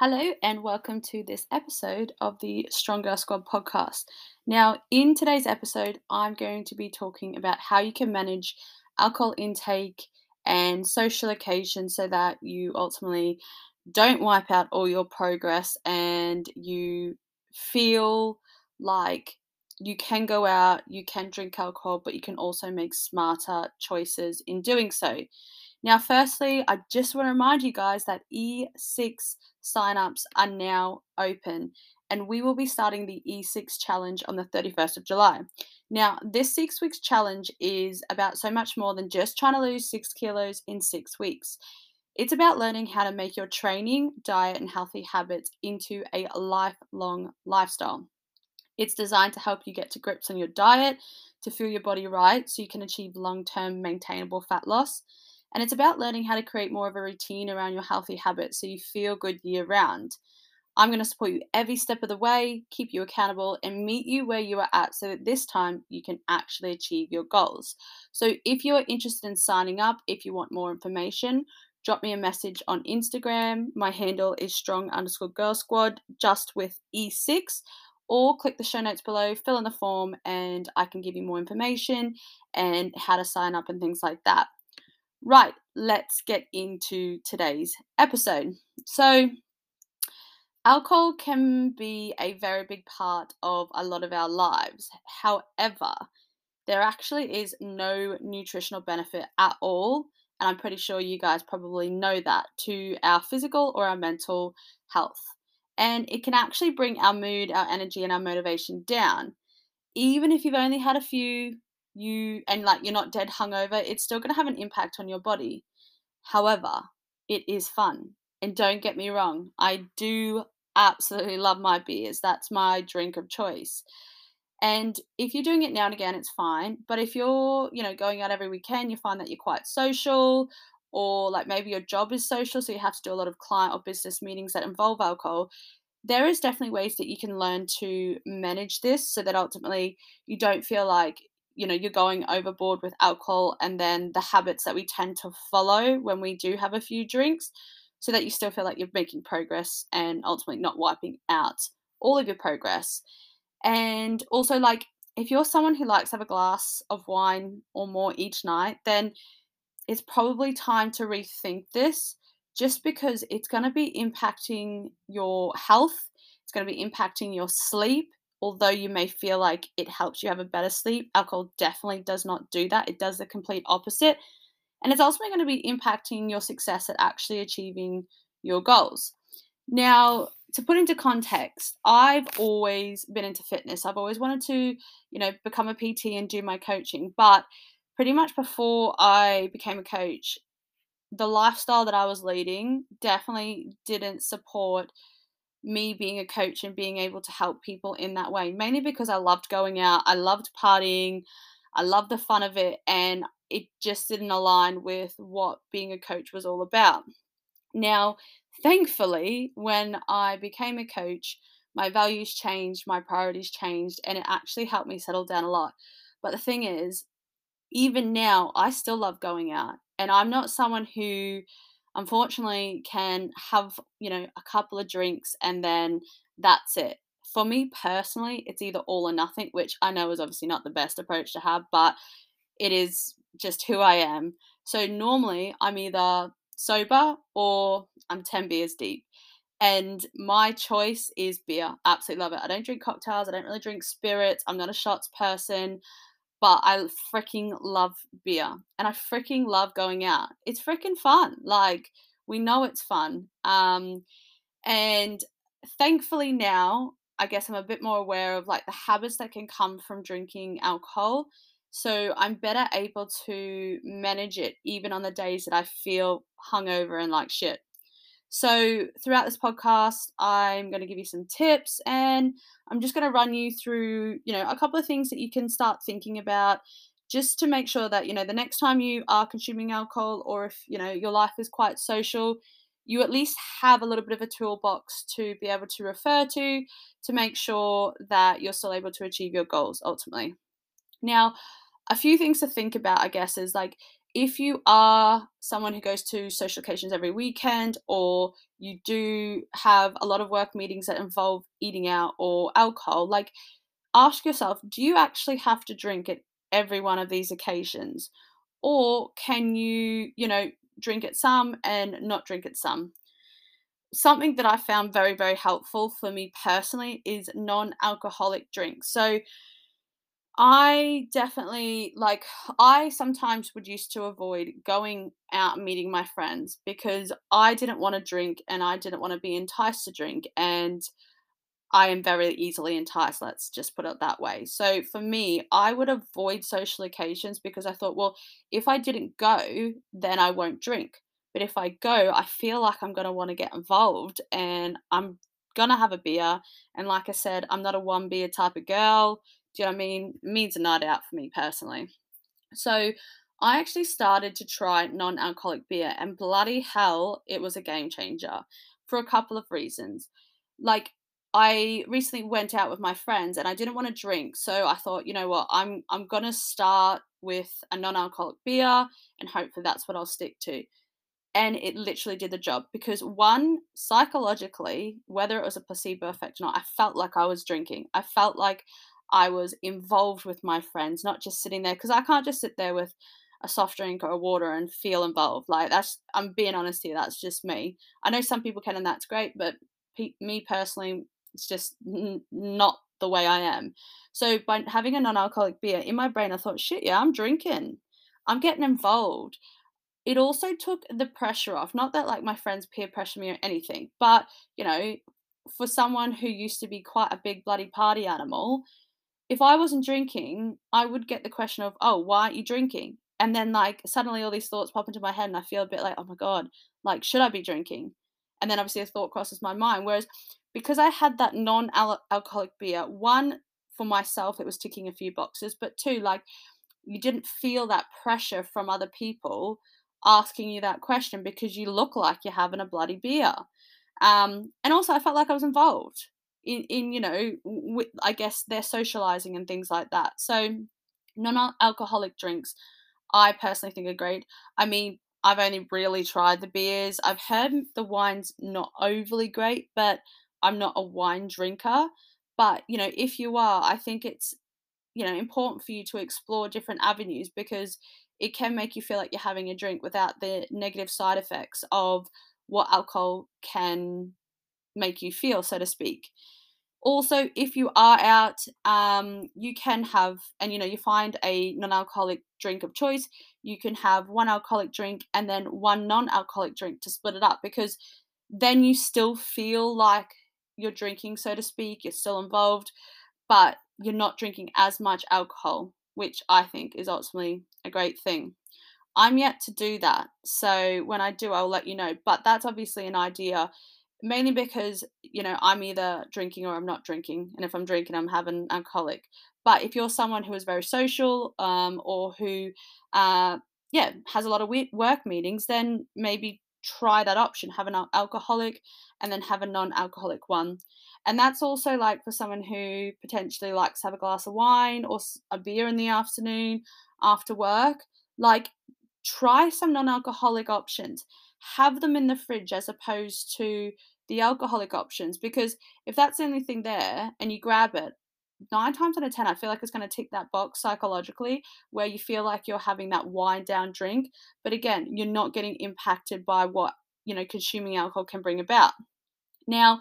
Hello, and welcome to this episode of the Strong Girl Squad podcast. Now, in today's episode, I'm going to be talking about how you can manage alcohol intake and social occasions so that you ultimately don't wipe out all your progress and you feel like you can go out, you can drink alcohol, but you can also make smarter choices in doing so. Now, firstly, I just want to remind you guys that E6 signups are now open and we will be starting the E6 challenge on the 31st of July. Now, this six weeks challenge is about so much more than just trying to lose six kilos in six weeks. It's about learning how to make your training, diet, and healthy habits into a lifelong lifestyle. It's designed to help you get to grips on your diet, to feel your body right so you can achieve long term maintainable fat loss. And it's about learning how to create more of a routine around your healthy habits so you feel good year round. I'm going to support you every step of the way, keep you accountable, and meet you where you are at so that this time you can actually achieve your goals. So, if you are interested in signing up, if you want more information, drop me a message on Instagram. My handle is strong underscore girl squad, just with E6, or click the show notes below, fill in the form, and I can give you more information and how to sign up and things like that. Right, let's get into today's episode. So, alcohol can be a very big part of a lot of our lives. However, there actually is no nutritional benefit at all, and I'm pretty sure you guys probably know that, to our physical or our mental health. And it can actually bring our mood, our energy, and our motivation down. Even if you've only had a few you and like you're not dead hungover, it's still going to have an impact on your body. However, it is fun. And don't get me wrong, I do absolutely love my beers. That's my drink of choice. And if you're doing it now and again, it's fine. But if you're, you know, going out every weekend, you find that you're quite social, or like maybe your job is social, so you have to do a lot of client or business meetings that involve alcohol, there is definitely ways that you can learn to manage this so that ultimately you don't feel like you know you're going overboard with alcohol and then the habits that we tend to follow when we do have a few drinks so that you still feel like you're making progress and ultimately not wiping out all of your progress. And also like if you're someone who likes to have a glass of wine or more each night then it's probably time to rethink this just because it's going to be impacting your health it's going to be impacting your sleep although you may feel like it helps you have a better sleep, alcohol definitely does not do that. It does the complete opposite. And it's also going to be impacting your success at actually achieving your goals. Now, to put into context, I've always been into fitness. I've always wanted to, you know, become a PT and do my coaching. But pretty much before I became a coach, the lifestyle that I was leading definitely didn't support me being a coach and being able to help people in that way, mainly because I loved going out, I loved partying, I loved the fun of it, and it just didn't align with what being a coach was all about. Now, thankfully, when I became a coach, my values changed, my priorities changed, and it actually helped me settle down a lot. But the thing is, even now, I still love going out, and I'm not someone who unfortunately can have, you know, a couple of drinks and then that's it. For me personally, it's either all or nothing, which I know is obviously not the best approach to have, but it is just who I am. So normally I'm either sober or I'm 10 beers deep. And my choice is beer. Absolutely love it. I don't drink cocktails. I don't really drink spirits. I'm not a shots person but I freaking love beer and I freaking love going out. It's freaking fun. Like we know it's fun. Um, and thankfully now, I guess I'm a bit more aware of like the habits that can come from drinking alcohol. So I'm better able to manage it even on the days that I feel hungover and like shit. So, throughout this podcast, I'm going to give you some tips and I'm just going to run you through, you know, a couple of things that you can start thinking about just to make sure that, you know, the next time you are consuming alcohol or if, you know, your life is quite social, you at least have a little bit of a toolbox to be able to refer to to make sure that you're still able to achieve your goals ultimately. Now, a few things to think about, I guess, is like if you are someone who goes to social occasions every weekend or you do have a lot of work meetings that involve eating out or alcohol, like ask yourself do you actually have to drink at every one of these occasions? Or can you, you know, drink at some and not drink at some? Something that I found very, very helpful for me personally is non alcoholic drinks. So, I definitely like I sometimes would used to avoid going out meeting my friends because I didn't want to drink and I didn't want to be enticed to drink and I am very easily enticed, let's just put it that way. So for me, I would avoid social occasions because I thought, well, if I didn't go, then I won't drink. But if I go, I feel like I'm going to want to get involved and I'm going to have a beer. And like I said, I'm not a one beer type of girl. Do you know what I mean? It means a night out for me personally. So I actually started to try non alcoholic beer, and bloody hell, it was a game changer for a couple of reasons. Like, I recently went out with my friends and I didn't want to drink, so I thought, you know what, I'm I'm gonna start with a non-alcoholic beer and hopefully that's what I'll stick to. And it literally did the job because one, psychologically, whether it was a placebo effect or not, I felt like I was drinking. I felt like I was involved with my friends, not just sitting there because I can't just sit there with a soft drink or a water and feel involved. Like that's I'm being honest here, that's just me. I know some people can and that's great, but pe- me personally, it's just n- not the way I am. So by having a non-alcoholic beer in my brain, I thought, shit, yeah, I'm drinking. I'm getting involved. It also took the pressure off. Not that like my friends peer pressure me or anything, but you know, for someone who used to be quite a big bloody party animal, if I wasn't drinking, I would get the question of, oh, why aren't you drinking? And then like suddenly all these thoughts pop into my head and I feel a bit like, oh my God, like, should I be drinking? And then obviously a thought crosses my mind. Whereas because I had that non alcoholic beer, one, for myself, it was ticking a few boxes, but two, like, you didn't feel that pressure from other people asking you that question because you look like you're having a bloody beer. Um, and also, I felt like I was involved in, in you know, with, I guess they're socializing and things like that. So, non alcoholic drinks, I personally think are great. I mean, I've only really tried the beers. I've heard the wine's not overly great, but I'm not a wine drinker. But, you know, if you are, I think it's, you know, important for you to explore different avenues because it can make you feel like you're having a drink without the negative side effects of what alcohol can make you feel, so to speak. Also, if you are out, um, you can have, and you know, you find a non alcoholic drink of choice, you can have one alcoholic drink and then one non alcoholic drink to split it up because then you still feel like you're drinking, so to speak, you're still involved, but you're not drinking as much alcohol, which I think is ultimately a great thing. I'm yet to do that. So when I do, I'll let you know. But that's obviously an idea mainly because you know i'm either drinking or i'm not drinking and if i'm drinking i'm having an alcoholic. But if you're someone who is very social um, or who uh, yeah has a lot of work meetings then maybe try that option have an alcoholic and then have a non-alcoholic one. And that's also like for someone who potentially likes to have a glass of wine or a beer in the afternoon after work like try some non-alcoholic options have them in the fridge as opposed to the alcoholic options because if that's the only thing there and you grab it nine times out of ten i feel like it's going to tick that box psychologically where you feel like you're having that wind down drink but again you're not getting impacted by what you know consuming alcohol can bring about. Now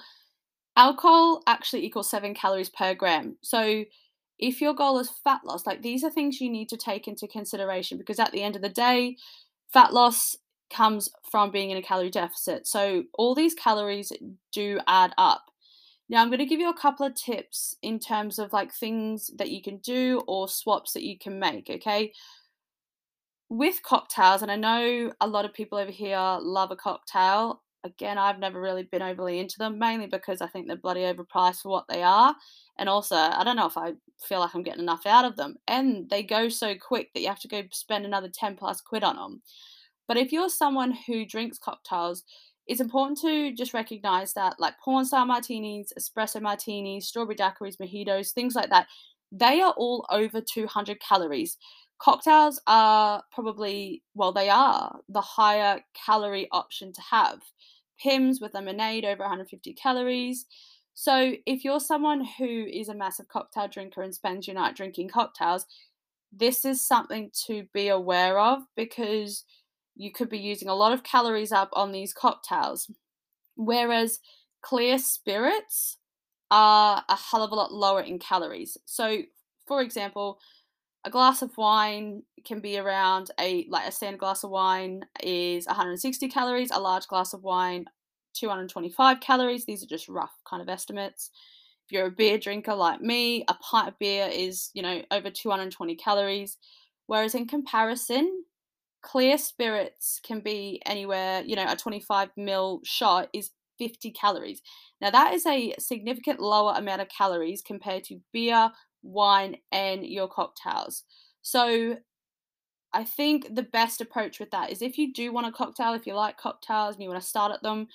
alcohol actually equals seven calories per gram so if your goal is fat loss like these are things you need to take into consideration because at the end of the day fat loss comes from being in a calorie deficit. So all these calories do add up. Now I'm going to give you a couple of tips in terms of like things that you can do or swaps that you can make, okay? With cocktails, and I know a lot of people over here love a cocktail. Again, I've never really been overly into them, mainly because I think they're bloody overpriced for what they are. And also, I don't know if I feel like I'm getting enough out of them. And they go so quick that you have to go spend another 10 plus quid on them. But if you're someone who drinks cocktails, it's important to just recognize that, like porn star martinis, espresso martinis, strawberry daiquiris, mojitos, things like that, they are all over 200 calories. cocktails are probably, well, they are the higher calorie option to have. Pimm's with lemonade over 150 calories. So, if you're someone who is a massive cocktail drinker and spends your night drinking cocktails, this is something to be aware of because you could be using a lot of calories up on these cocktails. Whereas clear spirits are a hell of a lot lower in calories. So, for example, a glass of wine can be around a like a standard glass of wine is 160 calories, a large glass of wine 225 calories. These are just rough kind of estimates. If you're a beer drinker like me, a pint of beer is, you know, over 220 calories. Whereas in comparison, clear spirits can be anywhere, you know, a 25 ml shot is 50 calories. Now, that is a significant lower amount of calories compared to beer, wine, and your cocktails. So, I think the best approach with that is if you do want a cocktail, if you like cocktails and you want to start at them,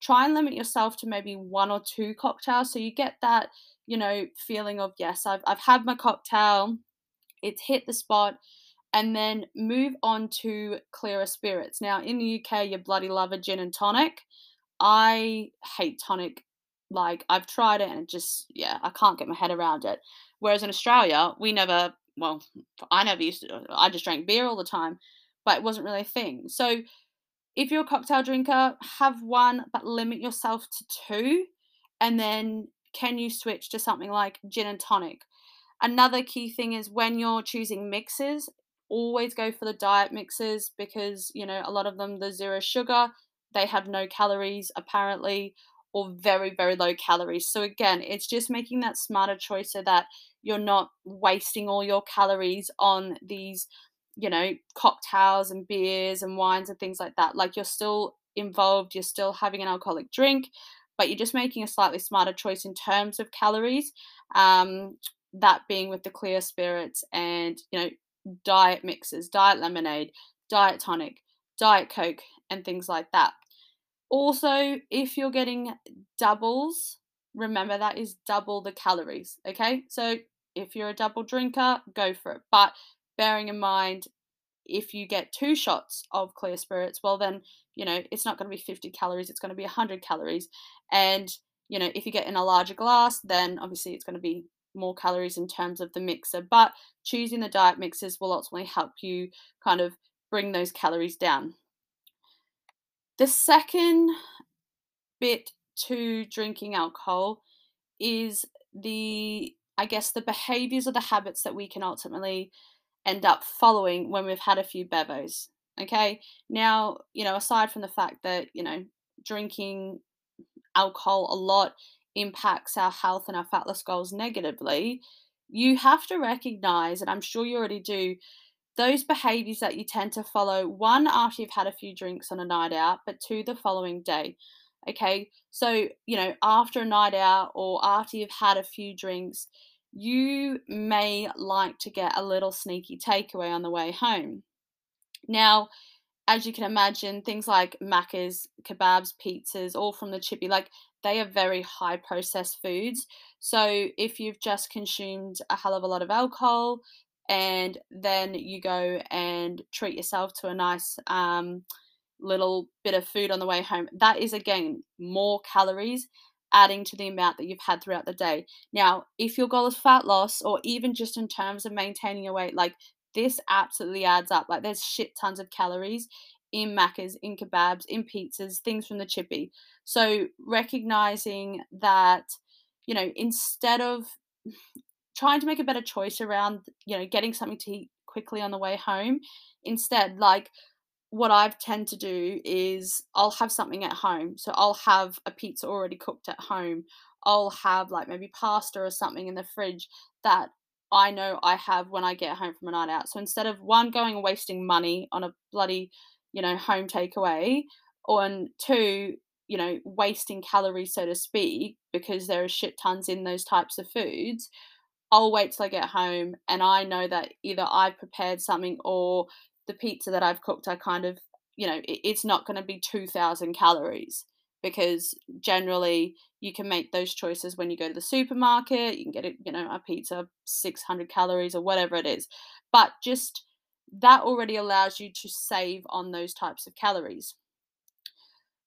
try and limit yourself to maybe one or two cocktails so you get that, you know, feeling of, yes, I've, I've had my cocktail, it's hit the spot, and then move on to clearer spirits. Now, in the UK, you bloody love a gin and tonic. I hate tonic. Like, I've tried it and it just, yeah, I can't get my head around it. Whereas in Australia, we never, well, I never used to, I just drank beer all the time, but it wasn't really a thing. So, if you're a cocktail drinker, have one, but limit yourself to two. And then can you switch to something like gin and tonic? Another key thing is when you're choosing mixes, always go for the diet mixes because, you know, a lot of them, the zero sugar, they have no calories apparently, or very, very low calories. So, again, it's just making that smarter choice so that you're not wasting all your calories on these you know, cocktails and beers and wines and things like that. Like you're still involved, you're still having an alcoholic drink, but you're just making a slightly smarter choice in terms of calories. Um, that being with the clear spirits and, you know, diet mixes, diet lemonade, diet tonic, diet coke, and things like that. Also, if you're getting doubles, remember that is double the calories, okay? So if you're a double drinker, go for it. But bearing in mind if you get two shots of clear spirits, well, then, you know, it's not going to be 50 calories, it's going to be 100 calories. And, you know, if you get in a larger glass, then obviously it's going to be more calories in terms of the mixer. But choosing the diet mixers will ultimately help you kind of bring those calories down. The second bit to drinking alcohol is the, I guess, the behaviors or the habits that we can ultimately end up following when we've had a few bevos. Okay. Now, you know, aside from the fact that, you know, drinking alcohol a lot impacts our health and our fat loss goals negatively, you have to recognize, and I'm sure you already do, those behaviors that you tend to follow one after you've had a few drinks on a night out, but two the following day. Okay, so you know, after a night out or after you've had a few drinks, you may like to get a little sneaky takeaway on the way home. Now, as you can imagine, things like Macca's, kebabs, pizzas, all from the chippy, like they are very high processed foods. So if you've just consumed a hell of a lot of alcohol and then you go and treat yourself to a nice um, little bit of food on the way home, that is again more calories adding to the amount that you've had throughout the day. Now, if your goal is fat loss or even just in terms of maintaining your weight, like this absolutely adds up. Like there's shit tons of calories in Macca's, in kebabs, in pizzas, things from the chippy. So recognizing that, you know, instead of trying to make a better choice around, you know, getting something to eat quickly on the way home, instead, like what I've tend to do is I'll have something at home. So I'll have a pizza already cooked at home. I'll have like maybe pasta or something in the fridge that I know I have when I get home from a night out. So instead of one going and wasting money on a bloody, you know, home takeaway, and two, you know, wasting calories so to speak, because there are shit tons in those types of foods, I'll wait till I get home and I know that either I've prepared something or the pizza that I've cooked, I kind of, you know, it's not going to be 2,000 calories because generally you can make those choices when you go to the supermarket. You can get it, you know, a pizza 600 calories or whatever it is. But just that already allows you to save on those types of calories.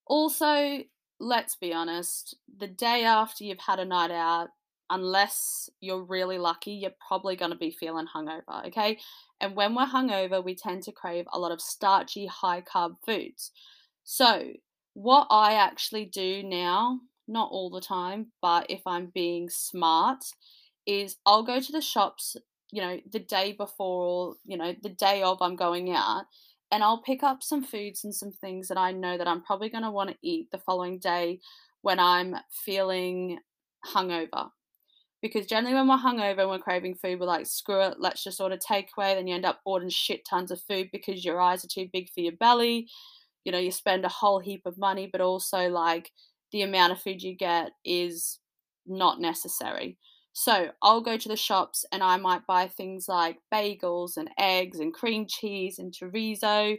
Also, let's be honest, the day after you've had a night out, unless you're really lucky, you're probably going to be feeling hungover, okay? And when we're hungover, we tend to crave a lot of starchy, high carb foods. So, what I actually do now, not all the time, but if I'm being smart, is I'll go to the shops, you know, the day before or, you know, the day of I'm going out and I'll pick up some foods and some things that I know that I'm probably going to want to eat the following day when I'm feeling hungover. Because generally, when we're hungover and we're craving food, we're like, screw it, let's just order takeaway. Then you end up ordering shit tons of food because your eyes are too big for your belly. You know, you spend a whole heap of money, but also like the amount of food you get is not necessary. So I'll go to the shops and I might buy things like bagels and eggs and cream cheese and chorizo.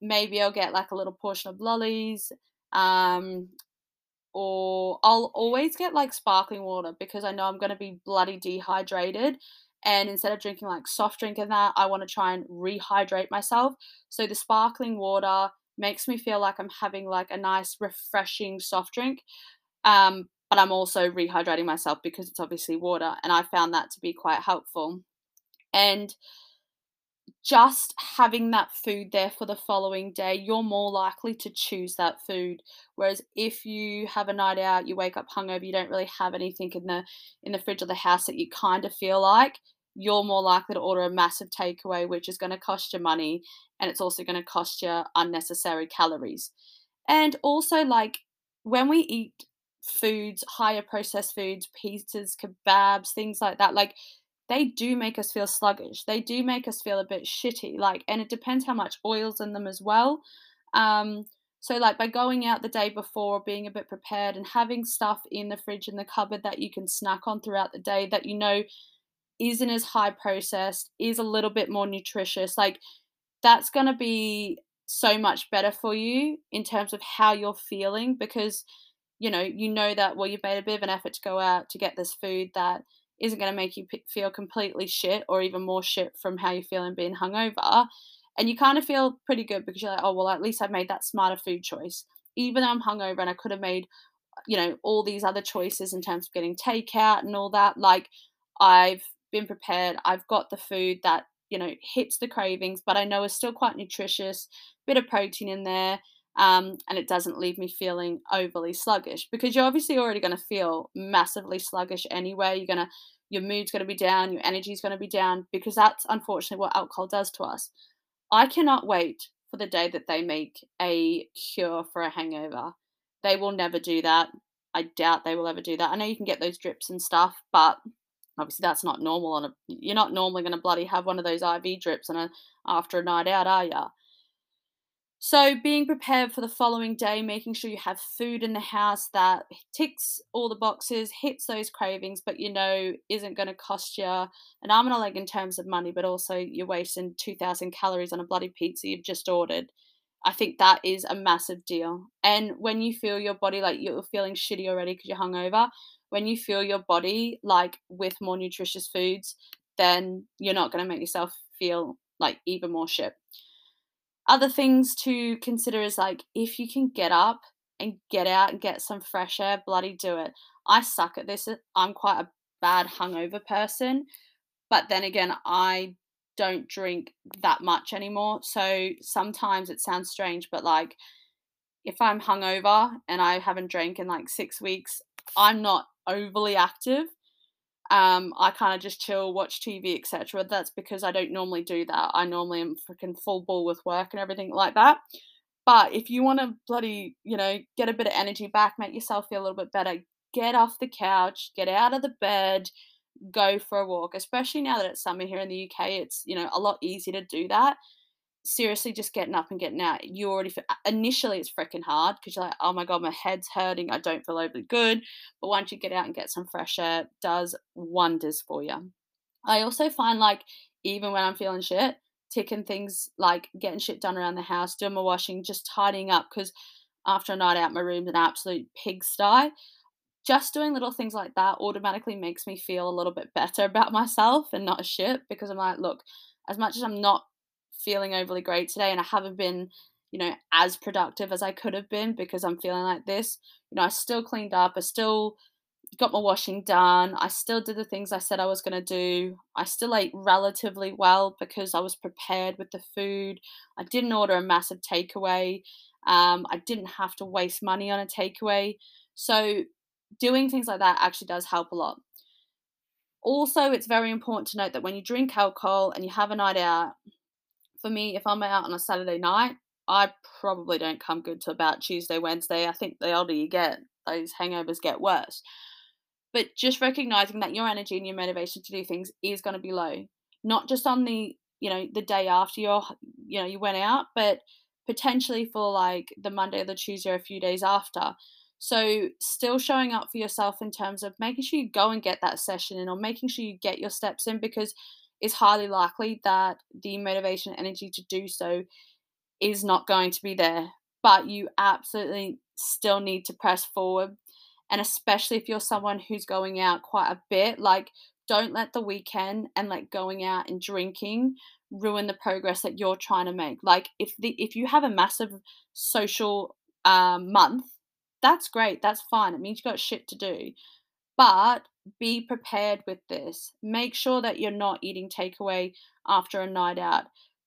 Maybe I'll get like a little portion of lollies. Um, or I'll always get like sparkling water because I know I'm going to be bloody dehydrated. And instead of drinking like soft drink and that, I want to try and rehydrate myself. So the sparkling water makes me feel like I'm having like a nice, refreshing soft drink. Um, but I'm also rehydrating myself because it's obviously water. And I found that to be quite helpful. And just having that food there for the following day, you're more likely to choose that food. Whereas if you have a night out, you wake up hungover, you don't really have anything in the in the fridge of the house that you kind of feel like, you're more likely to order a massive takeaway, which is going to cost you money and it's also going to cost you unnecessary calories. And also, like when we eat foods, higher processed foods, pizzas, kebabs, things like that, like they do make us feel sluggish. They do make us feel a bit shitty. Like, and it depends how much oil's in them as well. Um, so, like, by going out the day before, being a bit prepared, and having stuff in the fridge in the cupboard that you can snack on throughout the day that you know isn't as high processed, is a little bit more nutritious, like, that's going to be so much better for you in terms of how you're feeling because you know, you know that, well, you've made a bit of an effort to go out to get this food that isn't going to make you p- feel completely shit or even more shit from how you're feeling being hungover. And you kind of feel pretty good because you're like, oh, well, at least I've made that smarter food choice. Even though I'm hungover and I could have made, you know, all these other choices in terms of getting takeout and all that, like, I've been prepared. I've got the food that, you know, hits the cravings, but I know is still quite nutritious, bit of protein in there um, and it doesn't leave me feeling overly sluggish because you're obviously already going to feel massively sluggish anyway. You're going to, your mood's going to be down, your energy's going to be down because that's unfortunately what alcohol does to us. I cannot wait for the day that they make a cure for a hangover. They will never do that. I doubt they will ever do that. I know you can get those drips and stuff, but obviously that's not normal on a you're not normally going to bloody have one of those IV drips on a after a night out, are you? So, being prepared for the following day, making sure you have food in the house that ticks all the boxes, hits those cravings, but you know isn't going to cost you an arm and a leg in terms of money, but also you're wasting 2,000 calories on a bloody pizza you've just ordered. I think that is a massive deal. And when you feel your body like you're feeling shitty already because you're hungover, when you feel your body like with more nutritious foods, then you're not going to make yourself feel like even more shit other things to consider is like if you can get up and get out and get some fresh air, bloody do it. I suck at this. I'm quite a bad hungover person, but then again, I don't drink that much anymore. So sometimes it sounds strange, but like if I'm hungover and I haven't drank in like six weeks, I'm not overly active. Um, I kind of just chill, watch TV, etc. That's because I don't normally do that. I normally am freaking full ball with work and everything like that. But if you want to bloody, you know, get a bit of energy back, make yourself feel a little bit better, get off the couch, get out of the bed, go for a walk. Especially now that it's summer here in the UK, it's, you know, a lot easier to do that seriously just getting up and getting out you already feel, initially it's freaking hard because you're like oh my god my head's hurting i don't feel overly good. But once you get out and get some fresh air does wonders for you i also find like even when i'm feeling shit ticking things like getting shit done around the house doing my washing just tidying up because after a night out my room's an absolute pigsty just doing little things like that automatically makes me feel a little bit better about myself and not a shit because i'm like look as much as i'm not feeling overly great today and I haven't been, you know, as productive as I could have been because I'm feeling like this. You know, I still cleaned up, I still got my washing done. I still did the things I said I was going to do. I still ate relatively well because I was prepared with the food. I didn't order a massive takeaway. Um, I didn't have to waste money on a takeaway. So, doing things like that actually does help a lot. Also, it's very important to note that when you drink alcohol and you have a night out, for me, if I'm out on a Saturday night, I probably don't come good to about Tuesday, Wednesday. I think the older you get, those hangovers get worse. But just recognizing that your energy and your motivation to do things is going to be low, not just on the you know the day after you're you know you went out, but potentially for like the Monday or the Tuesday or a few days after. So, still showing up for yourself in terms of making sure you go and get that session in or making sure you get your steps in because it's highly likely that the motivation energy to do so is not going to be there. But you absolutely still need to press forward. And especially if you're someone who's going out quite a bit, like don't let the weekend and like going out and drinking ruin the progress that you're trying to make. Like if the if you have a massive social um, month that's great. That's fine. It means you've got shit to do. But be prepared with this. Make sure that you're not eating takeaway after a night out.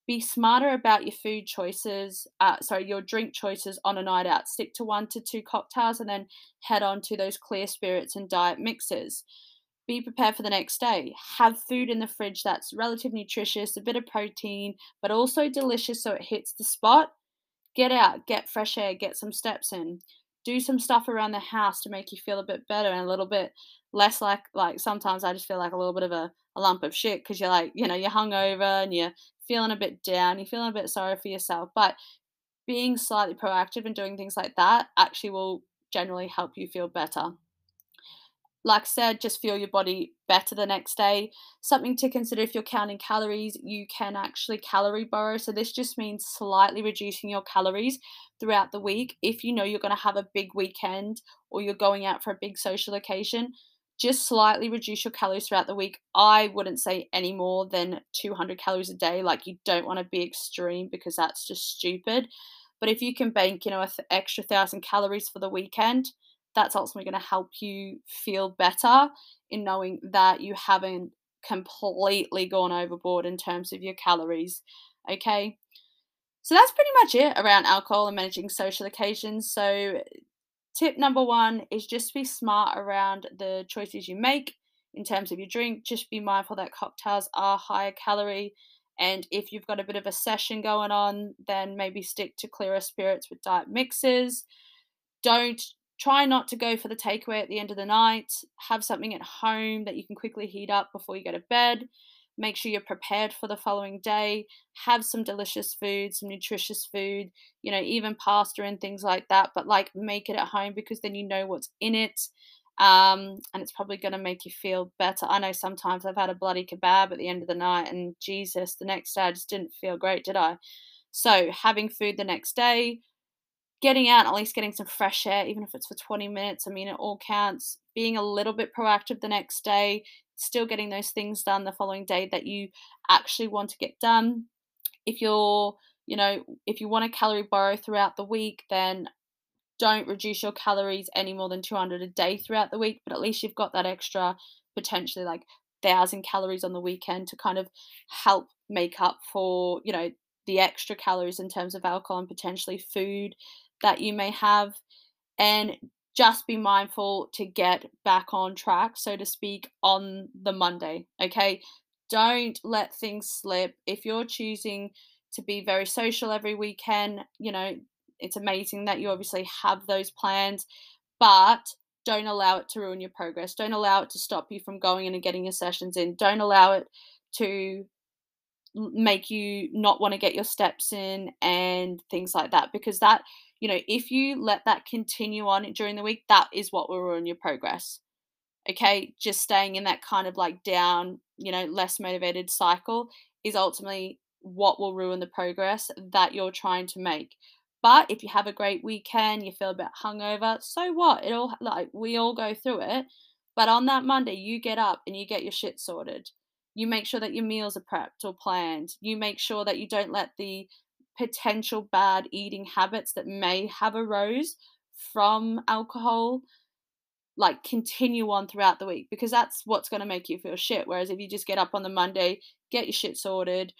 Be smarter about your food choices, uh, sorry, your drink choices on a night out. Stick to one to two cocktails and then head on to those clear spirits and diet mixes. Be prepared for the next day. Have food in the fridge that's relatively nutritious, a bit of protein, but also delicious so it hits the spot. Get out, get fresh air, get some steps in do some stuff around the house to make you feel a bit better and a little bit less like like sometimes I just feel like a little bit of a, a lump of shit because you're like you know you're hungover and you're feeling a bit down you're feeling a bit sorry for yourself but being slightly proactive and doing things like that actually will generally help you feel better like I said, just feel your body better the next day. Something to consider if you're counting calories, you can actually calorie borrow. So, this just means slightly reducing your calories throughout the week. If you know you're going to have a big weekend or you're going out for a big social occasion, just slightly reduce your calories throughout the week. I wouldn't say any more than 200 calories a day. Like, you don't want to be extreme because that's just stupid. But if you can bank, you know, an th- extra thousand calories for the weekend, that's ultimately going to help you feel better in knowing that you haven't completely gone overboard in terms of your calories. Okay. So that's pretty much it around alcohol and managing social occasions. So, tip number one is just be smart around the choices you make in terms of your drink. Just be mindful that cocktails are higher calorie. And if you've got a bit of a session going on, then maybe stick to clearer spirits with diet mixes. Don't try not to go for the takeaway at the end of the night. Have something at home that you can quickly heat up before you go to bed. Make sure you're prepared for the following day. Have some delicious food, some nutritious food, you know, even pasta and things like that. But like make it at home because then you know what's in it. Um, and it's probably going to make you feel better. I know sometimes I've had a bloody kebab at the end of the night, and Jesus, the next day I just didn't feel great, did I? So, having food the next day, getting out, at least getting some fresh air, even if it's for 20 minutes. I mean, it all counts. Being a little bit proactive the next day, still getting those things done the following day that you actually want to get done. If you're, you know, if you want to calorie borrow throughout the week, then don't reduce your calories any more than 200 a day throughout the week, but at least you've got that extra potentially like thousand calories on the weekend to kind of help make up for, you know, the extra calories in terms of alcohol and potentially food that you may have, and just be mindful to get back on track, so to speak, on the Monday. Okay. Don't let things slip. If you're choosing to be very social every weekend, you know, it's amazing that you obviously have those plans, but don't allow it to ruin your progress. Don't allow it to stop you from going in and getting your sessions in. Don't allow it to make you not want to get your steps in and things like that because that you know, if you let that continue on during the week, that is what will ruin your progress. Okay, just staying in that kind of like down, you know, less motivated cycle is ultimately what will ruin the progress that you're trying to make. But if you have a great weekend, you feel a bit hungover, so what? It all like we all go through it. But on that Monday, you get up and you get your shit sorted. You make sure that your meals are prepped or planned. You make sure that you don't let the potential bad eating habits that may have arose from alcohol like continue on throughout the week because that's what's going to make you feel shit. Whereas if you just get up on the monday get your shit sorted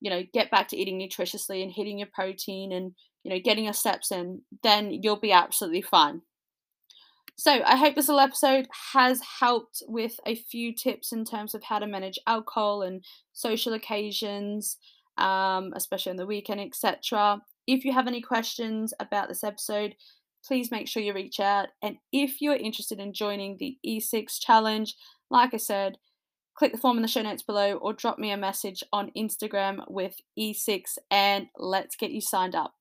you know get back to eating nutritiously and hitting your protein and you know getting your steps in then you'll be absolutely fine. So i hope this little episode has helped with a few tips in terms of how to manage alcohol and social occasions um, especially on the weekend etc if you have any questions about this episode please make sure you reach out. And if you're interested in joining the E6 challenge, like I said, click the form in the show notes below or drop me a message on Instagram with E6 and let's get you signed up.